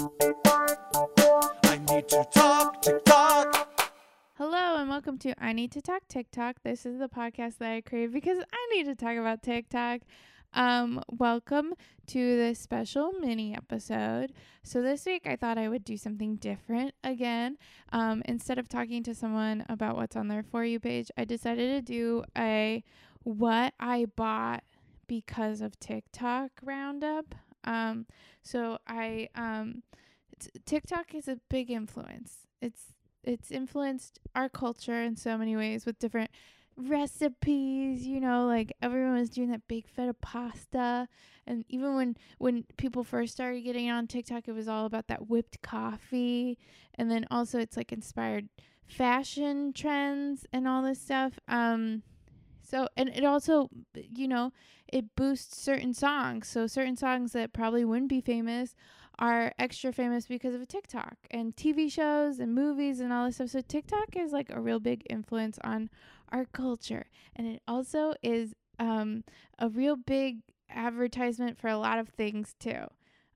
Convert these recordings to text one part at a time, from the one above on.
I need to talk TikTok. Hello and welcome to I Need to Talk TikTok. This is the podcast that I create because I need to talk about TikTok. Um, welcome to this special mini episode. So this week I thought I would do something different again. Um, instead of talking to someone about what's on their for you page, I decided to do a what I bought because of TikTok roundup. Um, so I um, t- TikTok is a big influence. It's it's influenced our culture in so many ways with different recipes you know like everyone was doing that baked feta pasta. And even when when people first started getting on tiktok it was all about that whipped coffee. And then also it's like inspired fashion trends and all this stuff. Um so and it also you know it boosts certain songs so certain songs that probably wouldn't be famous are extra famous because of TikTok and TV shows and movies and all this stuff. So TikTok is like a real big influence on our culture, and it also is um, a real big advertisement for a lot of things too.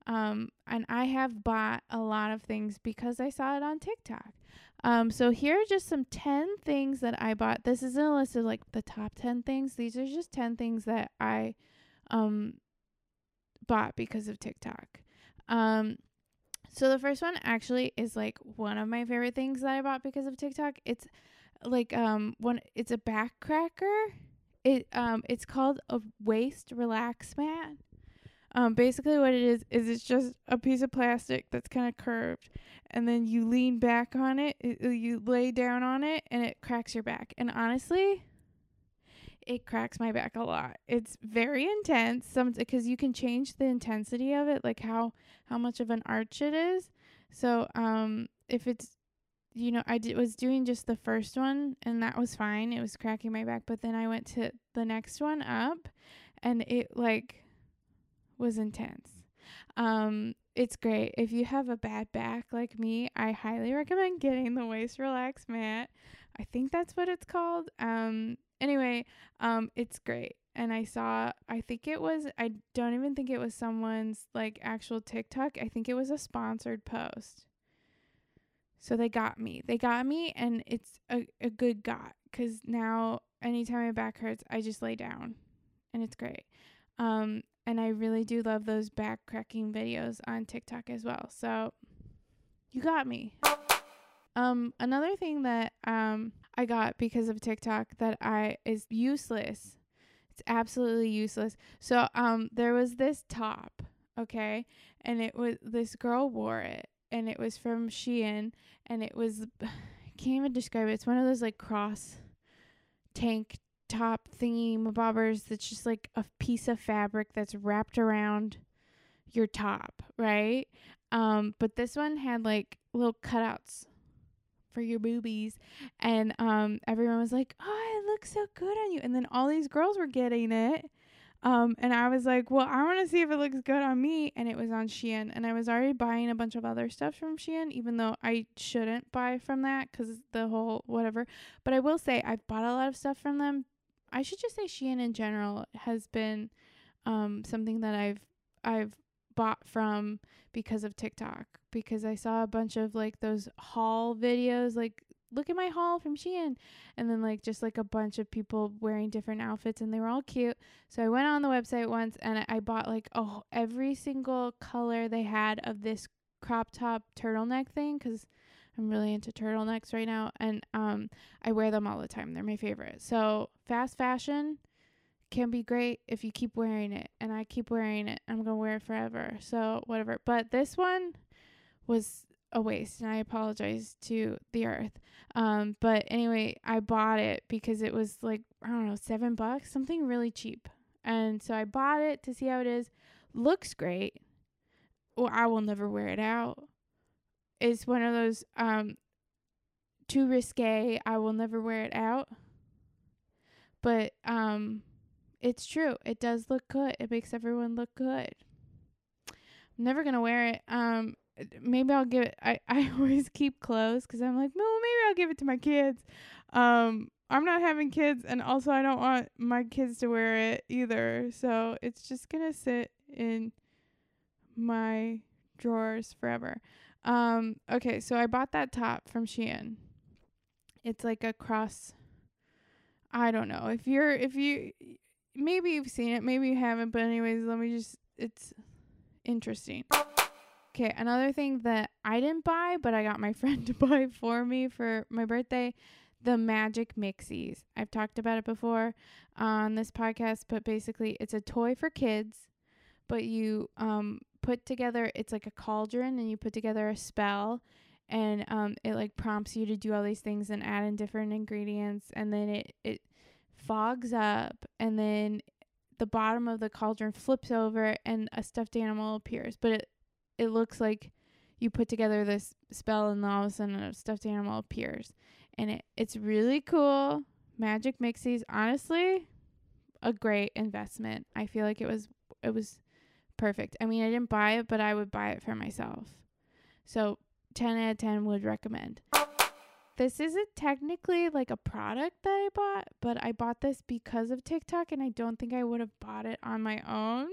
Um, and I have bought a lot of things because I saw it on TikTok. Um, so here are just some 10 things that I bought. This isn't a list of like the top 10 things. These are just 10 things that I um bought because of TikTok. Um, so the first one actually is like one of my favorite things that I bought because of TikTok. It's like um one it's a back cracker. It um it's called a waist relax mat. Um basically what it is is it's just a piece of plastic that's kind of curved and then you lean back on it, it, you lay down on it and it cracks your back. And honestly, it cracks my back a lot. It's very intense. Some because you can change the intensity of it, like how how much of an arch it is. So um, if it's you know, I did, was doing just the first one and that was fine. It was cracking my back, but then I went to the next one up, and it like was intense. Um, it's great if you have a bad back like me. I highly recommend getting the waist relax mat. I think that's what it's called. Um, anyway, um, it's great. And I saw, I think it was, I don't even think it was someone's like actual TikTok. I think it was a sponsored post. So they got me. They got me, and it's a, a good got because now anytime my back hurts, I just lay down and it's great. Um, and I really do love those back cracking videos on TikTok as well. So you got me. Um, another thing that um I got because of TikTok that I is useless. It's absolutely useless. So um there was this top, okay? And it was this girl wore it and it was from Shein and it was I can't even describe it. It's one of those like cross tank top thingy bobbers that's just like a piece of fabric that's wrapped around your top, right? Um but this one had like little cutouts for your boobies. And um everyone was like oh it looks so good on you. And then all these girls were getting it. Um and i was like well i want to see if it looks good on me. And it was on shein. And i was already buying a bunch of other stuff from shein even though i shouldn't buy from that because the whole whatever. But i will say i've bought a lot of stuff from them i should just say shein in general has been um something that i've i've bought from because of TikTok because I saw a bunch of like those haul videos like look at my haul from Shein and then like just like a bunch of people wearing different outfits and they were all cute. So I went on the website once and I bought like oh every single color they had of this crop top turtleneck thing cuz I'm really into turtlenecks right now and um I wear them all the time. They're my favorite. So fast fashion can be great if you keep wearing it and I keep wearing it. I'm to wear it forever. So whatever. But this one was a waste and I apologize to the earth. Um but anyway, I bought it because it was like I don't know, 7 bucks, something really cheap. And so I bought it to see how it is. Looks great. Well, I will never wear it out. It's one of those um too risque. I will never wear it out. But um it's true. It does look good. It makes everyone look good. I'm never gonna wear it. Um, maybe I'll give it. I I always keep clothes because I'm like, no, maybe I'll give it to my kids. Um, I'm not having kids, and also I don't want my kids to wear it either. So it's just gonna sit in my drawers forever. Um, okay, so I bought that top from Shein. It's like a cross. I don't know if you're if you maybe you've seen it, maybe you haven't, but anyways, let me just it's interesting. Okay, another thing that I didn't buy, but I got my friend to buy for me for my birthday, the Magic Mixies. I've talked about it before on this podcast, but basically it's a toy for kids, but you um put together it's like a cauldron and you put together a spell and um it like prompts you to do all these things and add in different ingredients and then it it fogs up and then the bottom of the cauldron flips over and a stuffed animal appears. But it it looks like you put together this spell and all of a sudden a stuffed animal appears. And it it's really cool. Magic mixies honestly a great investment. I feel like it was it was perfect i mean i didn't buy it but i would buy it for myself so 10 out of 10 would recommend this isn't technically like a product that I bought, but I bought this because of TikTok and I don't think I would have bought it on my own,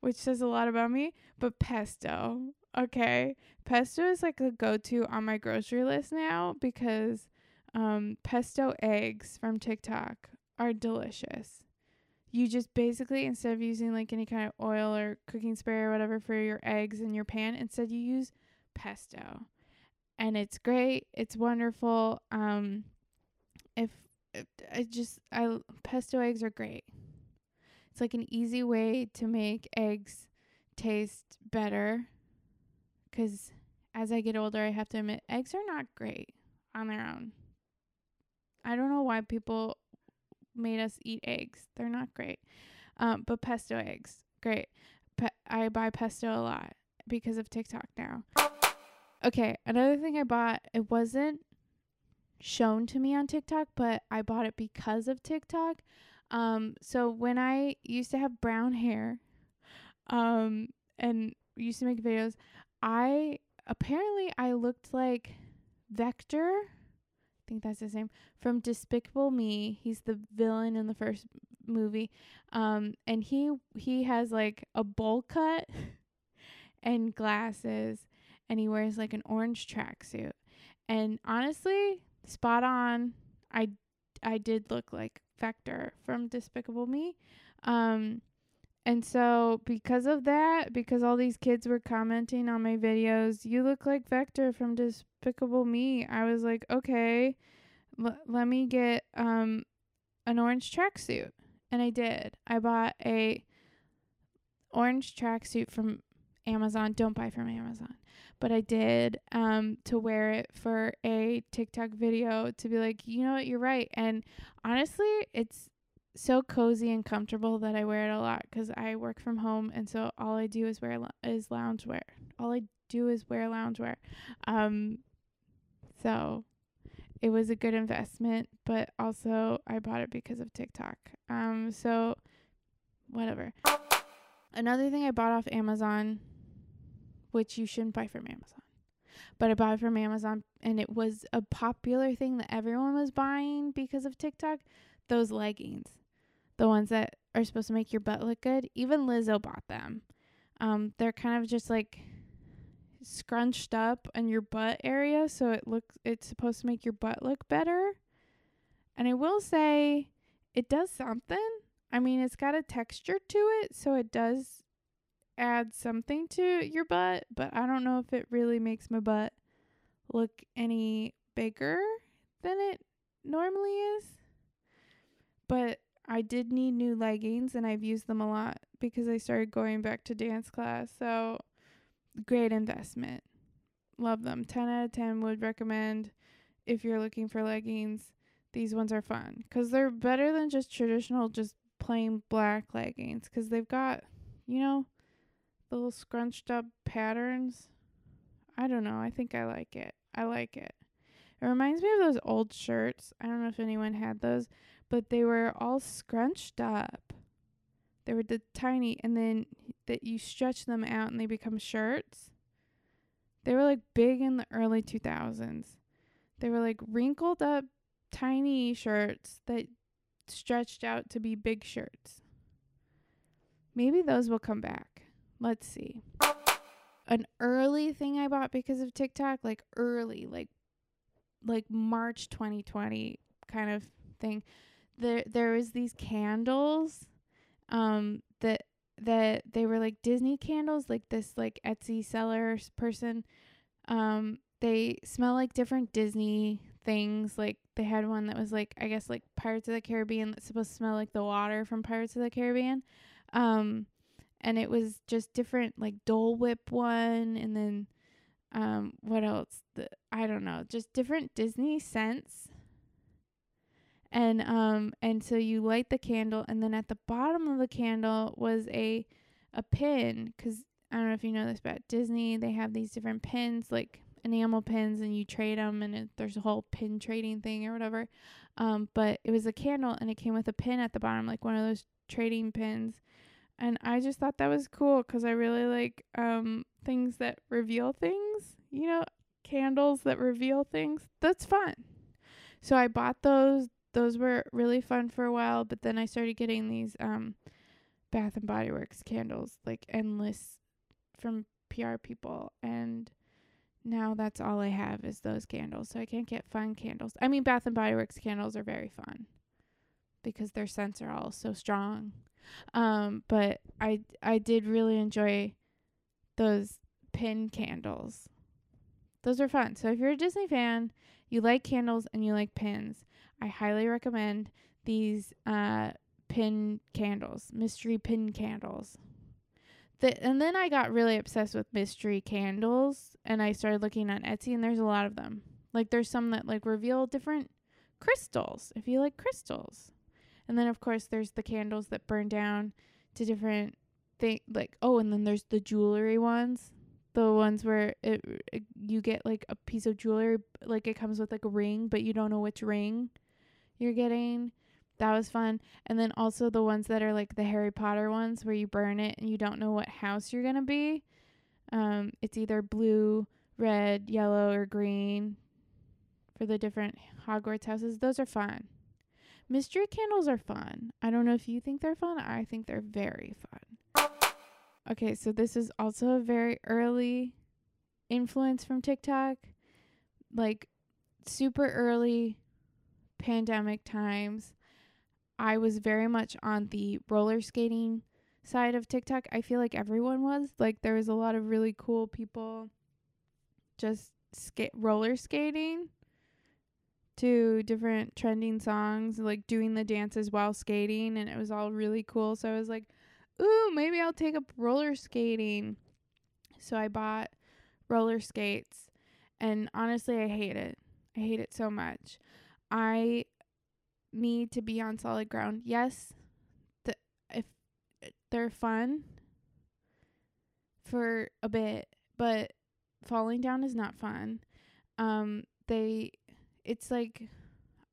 which says a lot about me. But pesto, okay. Pesto is like a go to on my grocery list now because um, pesto eggs from TikTok are delicious. You just basically, instead of using like any kind of oil or cooking spray or whatever for your eggs in your pan, instead you use pesto and it's great. It's wonderful. Um, if, I just I pesto eggs are great. It's like an easy way to make eggs taste better. Cause as I get older, I have to admit eggs are not great on their own. I don't know why people made us eat eggs. They're not great. Um, but pesto eggs, great. Pe- I buy pesto a lot because of TikTok now. Okay, another thing I bought, it wasn't shown to me on TikTok, but I bought it because of TikTok. Um, so when I used to have brown hair, um, and used to make videos, I apparently I looked like Vector. Think that's his name from Despicable Me. He's the villain in the first movie. Um, and he he has like a bowl cut and glasses and he wears like an orange tracksuit. And honestly, spot on. I I did look like Vector from Despicable Me. Um and so because of that, because all these kids were commenting on my videos, you look like Vector from Despicable Me. I was like, okay, l- let me get um an orange tracksuit. And I did. I bought a orange tracksuit from Amazon. Don't buy from Amazon but I did um to wear it for a TikTok video to be like, you know what, you're right. And honestly, it's so cozy and comfortable that I wear it a lot cuz I work from home and so all I do is wear lo- is loungewear. All I do is wear loungewear. Um so it was a good investment, but also I bought it because of TikTok. Um so whatever. Another thing I bought off Amazon which you shouldn't buy from Amazon. But I bought it from Amazon and it was a popular thing that everyone was buying because of TikTok. Those leggings, the ones that are supposed to make your butt look good. Even Lizzo bought them. Um, they're kind of just like scrunched up in your butt area, so it looks it's supposed to make your butt look better. And I will say it does something. I mean, it's got a texture to it, so it does add something to your butt, but I don't know if it really makes my butt look any bigger than it normally is. I did need new leggings and I've used them a lot because I started going back to dance class. So great investment. Love them. 10 out of 10 would recommend if you're looking for leggings. These ones are fun cuz they're better than just traditional just plain black leggings cuz they've got, you know, little scrunched up patterns. I don't know. I think I like it. I like it. It reminds me of those old shirts. I don't know if anyone had those, but they were all scrunched up. They were the tiny, and then that you stretch them out and they become shirts. They were like big in the early 2000s. They were like wrinkled up tiny shirts that stretched out to be big shirts. Maybe those will come back. Let's see. an early thing I bought because of TikTok, like early, like like March 2020 kind of thing. There there was these candles um that that they were like Disney candles, like this like Etsy seller person um they smell like different Disney things. Like they had one that was like I guess like Pirates of the Caribbean that's supposed to smell like the water from Pirates of the Caribbean. Um and it was just different like Dole Whip one and then um what else? The I don't know, just different Disney scents. And um and so you light the candle and then at the bottom of the candle was a a pin cuz I don't know if you know this about Disney, they have these different pins like enamel pins and you trade them and it, there's a whole pin trading thing or whatever. Um but it was a candle and it came with a pin at the bottom like one of those trading pins and I just thought that was cool because I really like um things that reveal things. You know, candles that reveal things. That's fun. So I bought those. Those were really fun for a while, but then I started getting these um Bath and Body Works candles, like endless from PR people and now that's all I have is those candles. So I can't get fun candles. I mean Bath and Body Works candles are very fun because their scents are all so strong um, but I I did really enjoy those pin candles. Those are fun. So if you're a Disney fan, you like candles and you like pins, I highly recommend these uh pin candles, mystery pin candles. The, and then I got really obsessed with mystery candles and I started looking on Etsy and there's a lot of them. Like there's some that like reveal different crystals if you like crystals. And then of course there's the candles that burn down to different thing like oh and then there's the jewelry ones. The ones where it, it you get like a piece of jewelry like it comes with like a ring but you don't know which ring you're getting. That was fun. And then also the ones that are like the Harry Potter ones where you burn it and you don't know what house you're going to be. Um it's either blue, red, yellow or green for the different Hogwarts houses. Those are fun. Mystery candles are fun. I don't know if you think they're fun. I think they're very fun. Okay, so this is also a very early influence from TikTok. Like super early pandemic times. I was very much on the roller skating side of TikTok. I feel like everyone was. Like there was a lot of really cool people just skate roller skating to different trending songs, like doing the dances while skating, and it was all really cool. So I was like, ooh, maybe I'll take up roller skating. So I bought roller skates, and honestly, I hate it. I hate it so much. I need to be on solid ground. Yes, the if they're fun for a bit, but falling down is not fun. Um, they it's like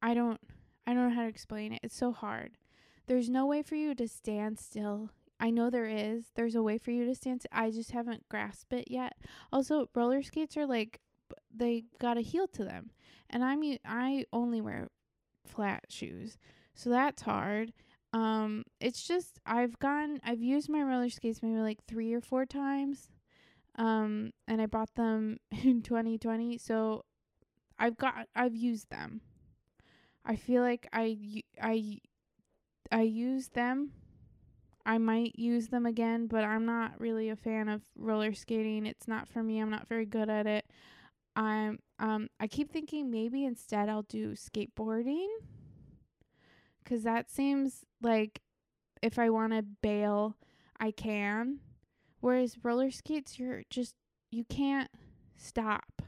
I don't I don't know how to explain it. It's so hard. There's no way for you to stand still. I know there is. There's a way for you to stand still. I just haven't grasped it yet. Also, roller skates are like they got a heel to them. And I mean, I only wear flat shoes. So that's hard. Um it's just I've gone I've used my roller skates maybe like 3 or 4 times. Um and I bought them in 2020. So I've got I've used them. I feel like I I I use them. I might use them again, but I'm not really a fan of roller skating. It's not for me. I'm not very good at it. I'm um I keep thinking maybe instead I'll do skateboarding cuz that seems like if I want to bail, I can. Whereas roller skates you're just you can't stop.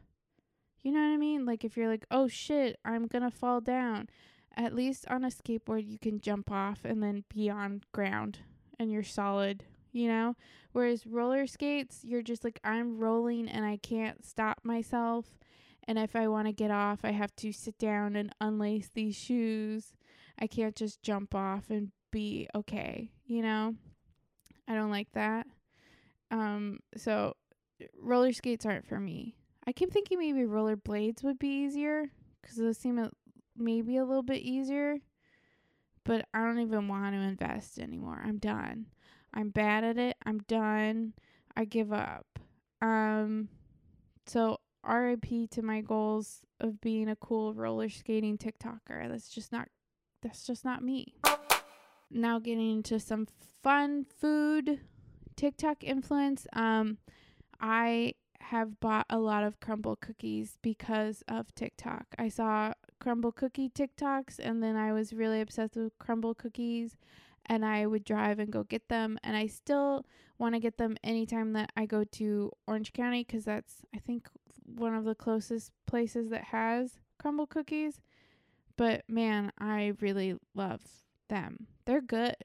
You know what I mean? Like if you're like, "Oh shit, I'm going to fall down." At least on a skateboard you can jump off and then be on ground and you're solid, you know? Whereas roller skates, you're just like I'm rolling and I can't stop myself. And if I want to get off, I have to sit down and unlace these shoes. I can't just jump off and be okay, you know? I don't like that. Um so roller skates aren't for me. I keep thinking maybe roller blades would be easier because those seem a, maybe a little bit easier. But I don't even want to invest anymore. I'm done. I'm bad at it. I'm done. I give up. um so RIP to my goals of being a cool roller skating TikToker. That's just not that's just not me. Now getting into some fun food TikTok influence. Um I have bought a lot of Crumbl cookies because of TikTok. I saw Crumbl cookie TikToks and then I was really obsessed with Crumbl cookies and I would drive and go get them and I still want to get them anytime that I go to Orange County cuz that's I think one of the closest places that has Crumbl cookies. But man, I really love them. They're good.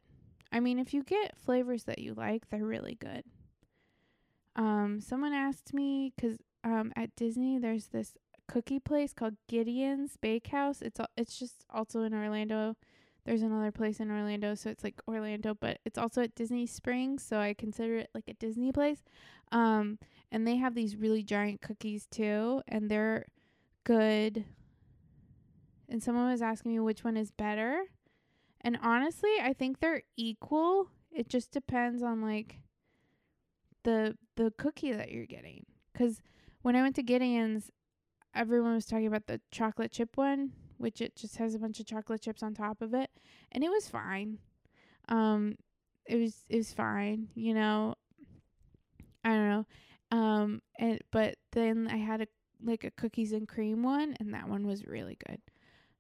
I mean, if you get flavors that you like, they're really good. Um, someone asked me because um, at Disney there's this cookie place called Gideon's Bakehouse. It's it's just also in Orlando. There's another place in Orlando, so it's like Orlando, but it's also at Disney Springs, so I consider it like a Disney place. Um, and they have these really giant cookies too, and they're good. And someone was asking me which one is better. And honestly, I think they're equal. It just depends on like the the cookie that you're getting. Cuz when I went to Gideon's, everyone was talking about the chocolate chip one, which it just has a bunch of chocolate chips on top of it, and it was fine. Um it was it was fine, you know. I don't know. Um and but then I had a like a cookies and cream one and that one was really good.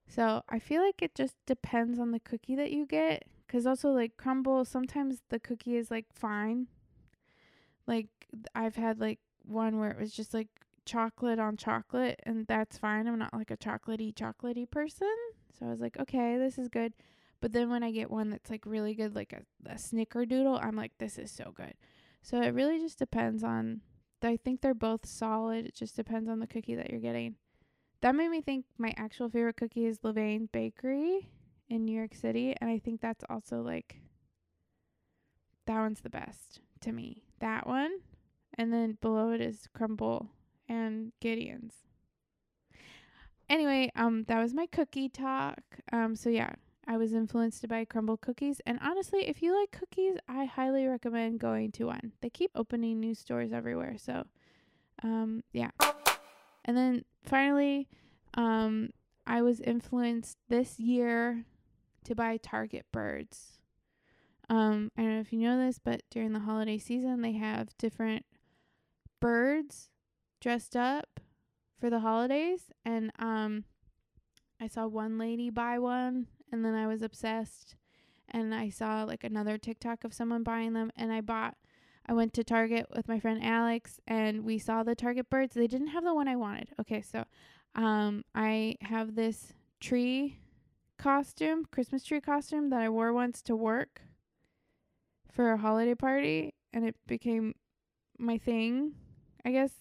So, I feel like it just depends on the cookie that you get cuz also like Crumbl sometimes the cookie is like fine. Like I've had like one where it was just like chocolate on chocolate and that's fine. I'm not like a chocolatey chocolatey person. So I was like, okay, this is good. But then when I get one that's like really good, like a, a snickerdoodle, I'm like, this is so good. So it really just depends on I think they're both solid. It just depends on the cookie that you're getting. That made me think my actual favorite cookie is Levain Bakery in New York City, and I think that's also like that one's the best to me. That one, and then below it is Crumbl and Gideon's. Anyway, um, that was my cookie talk. Um, so yeah, I was influenced by Crumbl cookies, and honestly, if you like cookies, I highly recommend going to one. They keep opening new stores everywhere, so um, yeah. And then finally, um, I was influenced this year to buy Target birds. Um, I don't know if you know this, but during the holiday season, they have different birds dressed up for the holidays. And um, I saw one lady buy one, and then I was obsessed. And I saw like another TikTok of someone buying them, and I bought. I went to Target with my friend Alex, and we saw the Target birds. They didn't have the one I wanted. Okay, so um, I have this tree costume, Christmas tree costume that I wore once to work for a holiday party and it became my thing, I guess.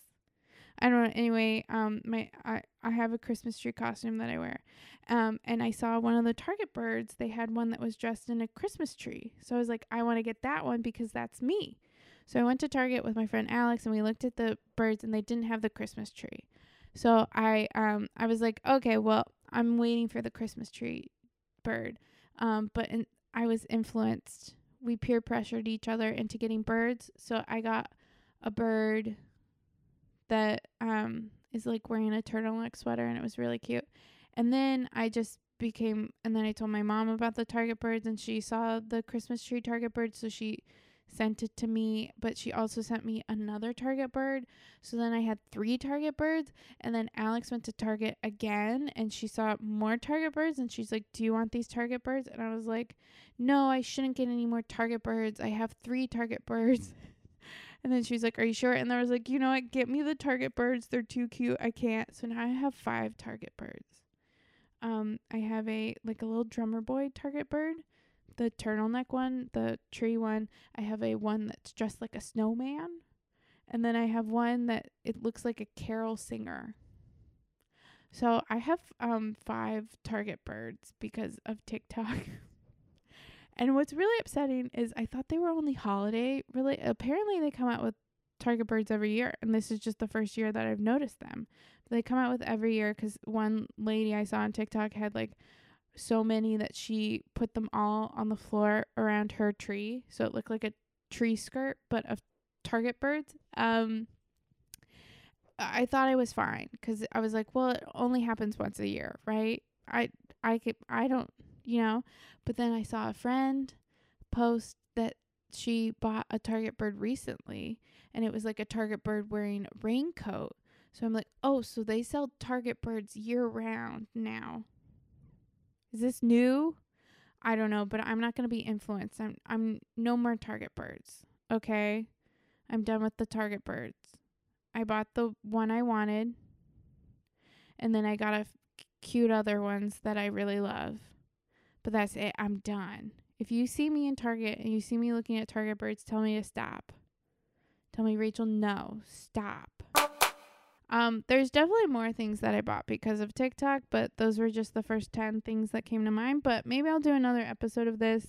I don't know. Anyway, um my I I have a Christmas tree costume that I wear. Um and I saw one of the Target birds, they had one that was dressed in a Christmas tree. So I was like, I want to get that one because that's me. So I went to Target with my friend Alex and we looked at the birds and they didn't have the Christmas tree. So I um I was like, okay, well, I'm waiting for the Christmas tree bird. Um but in, I was influenced we peer pressured each other into getting birds. So I got a bird that um is like wearing a turtleneck sweater and it was really cute. And then I just became and then I told my mom about the target birds and she saw the Christmas tree target bird so she sent it to me, but she also sent me another Target bird. So then I had three Target birds. And then Alex went to Target again and she saw more Target birds. And she's like, Do you want these Target birds? And I was like, No, I shouldn't get any more Target birds. I have three Target birds. and then she's like, Are you sure? And I was like, You know what? Get me the Target birds. They're too cute. I can't. So now I have five Target birds. Um, I have a like a little drummer boy Target bird the turtleneck one, the tree one, I have a one that's dressed like a snowman. And then I have one that it looks like a carol singer. So I have um five target birds because of TikTok. and what's really upsetting is I thought they were only holiday really apparently they come out with target birds every year and this is just the first year that I've noticed them. They come out with every year cuz one lady I saw on TikTok had like so many that she put them all on the floor around her tree so it looked like a tree skirt but of target birds um I thought I was fine cuz I was like, well, it only happens once a year, right? I I could I don't, you know. But then I saw a friend post that she bought a target bird recently and it was like a target bird wearing a raincoat. So I'm like, "Oh, so they sell target birds year round now." Is this new? I don't know, but I'm not to be influenced. I'm I'm no more target birds. Okay? I'm done with the target birds. I bought the one I wanted and then I got a f- cute other ones that I really love. But that's it. I'm done. If you see me in Target and you see me looking at Target birds, tell me to stop. Tell me, Rachel, no, stop. Um, there's definitely more things that I bought because of TikTok, but those were just the first 10 things that came to mind. But maybe I'll do another episode of this.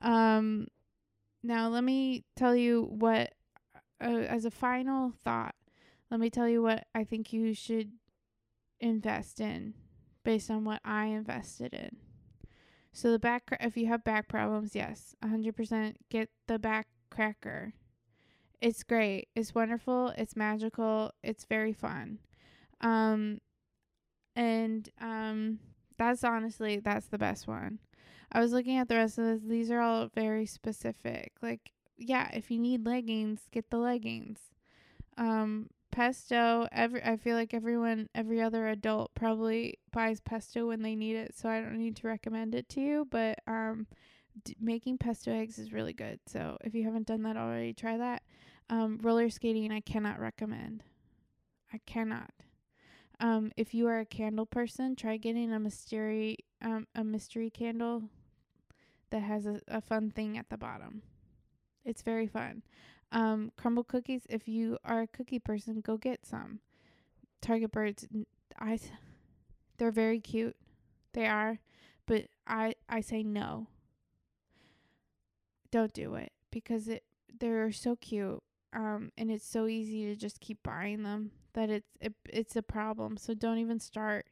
Um, now, let me tell you what, uh, as a final thought, let me tell you what I think you should invest in based on what I invested in. So the back, cra- if you have back problems, yes, 100% get the back cracker. It's great. It's wonderful. It's magical. It's very fun. Um, and um, that's honestly that's the best one. I was looking at the rest of this. These are all very specific. Like, yeah, if you need leggings, get the leggings. Um, pesto. Every I feel like everyone, every other adult probably buys pesto when they need it, so I don't need to recommend it to you. But um, d- making pesto eggs is really good. So if you haven't done that already, try that. Um, roller skating, I cannot recommend. I cannot. Um, if you are a candle person, try getting a mystery um a mystery candle that has a, a fun thing at the bottom. It's very fun. Um, Crumbl cookies. If you are a cookie person, go get some. Target birds. I. They're very cute. They are, but I I say no. Don't do it because it they're so cute. Um, and it's so easy to just keep buying them that it's it, it's a problem. So don't even start.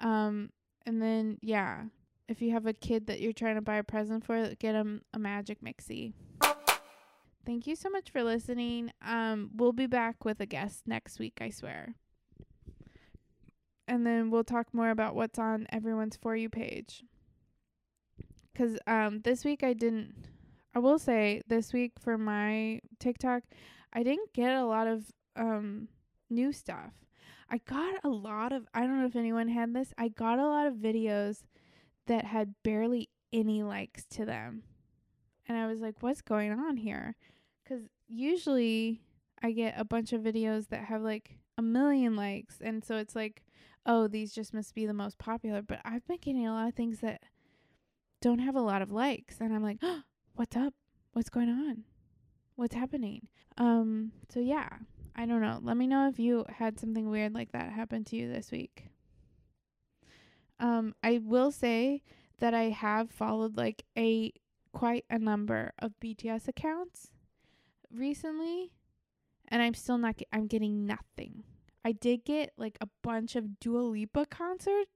Um, and then yeah, if you have a kid that you're trying to buy a present for, get 'em a magic mixie. Thank you so much for listening. Um, we'll be back with a guest next week, I swear. And then we'll talk more about what's on everyone's for you page. Cause um this week I didn't I will say this week for my TikTok, I didn't get a lot of um new stuff. I got a lot of I don't know if anyone had this. I got a lot of videos that had barely any likes to them. And I was like, what's going on here? Cuz usually I get a bunch of videos that have like a million likes and so it's like, oh, these just must be the most popular, but I've been getting a lot of things that don't have a lot of likes and I'm like, oh, what's up? What's going on? What's happening? Um, so yeah, I don't know. Let me know if you had something weird like that happen to you this week. Um, I will say that I have followed like a quite a number of BTS accounts recently, and I'm still not. Get, I'm getting nothing. I did get like a bunch of Dua Lipa concert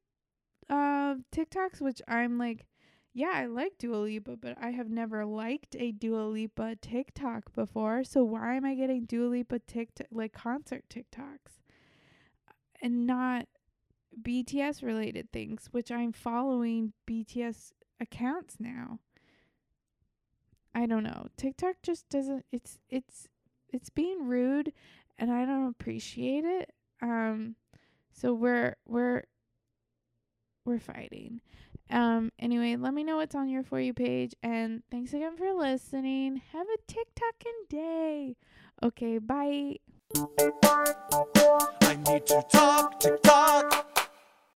uh TikToks, which I'm like, yeah, I like Dua Lipa, but I have never liked a Dua Lipa TikTok before. So why am I getting Dua Lipa TikTok like concert TikToks and not BTS related things, which I'm following BTS accounts now. I don't know. TikTok just doesn't it's it's it's being rude and I don't appreciate it. Um so we're we're we're fighting. Um anyway, let me know what's on your for you page and thanks again for listening. Have a TikToking day. Okay, bye. I need to talk, TikTok.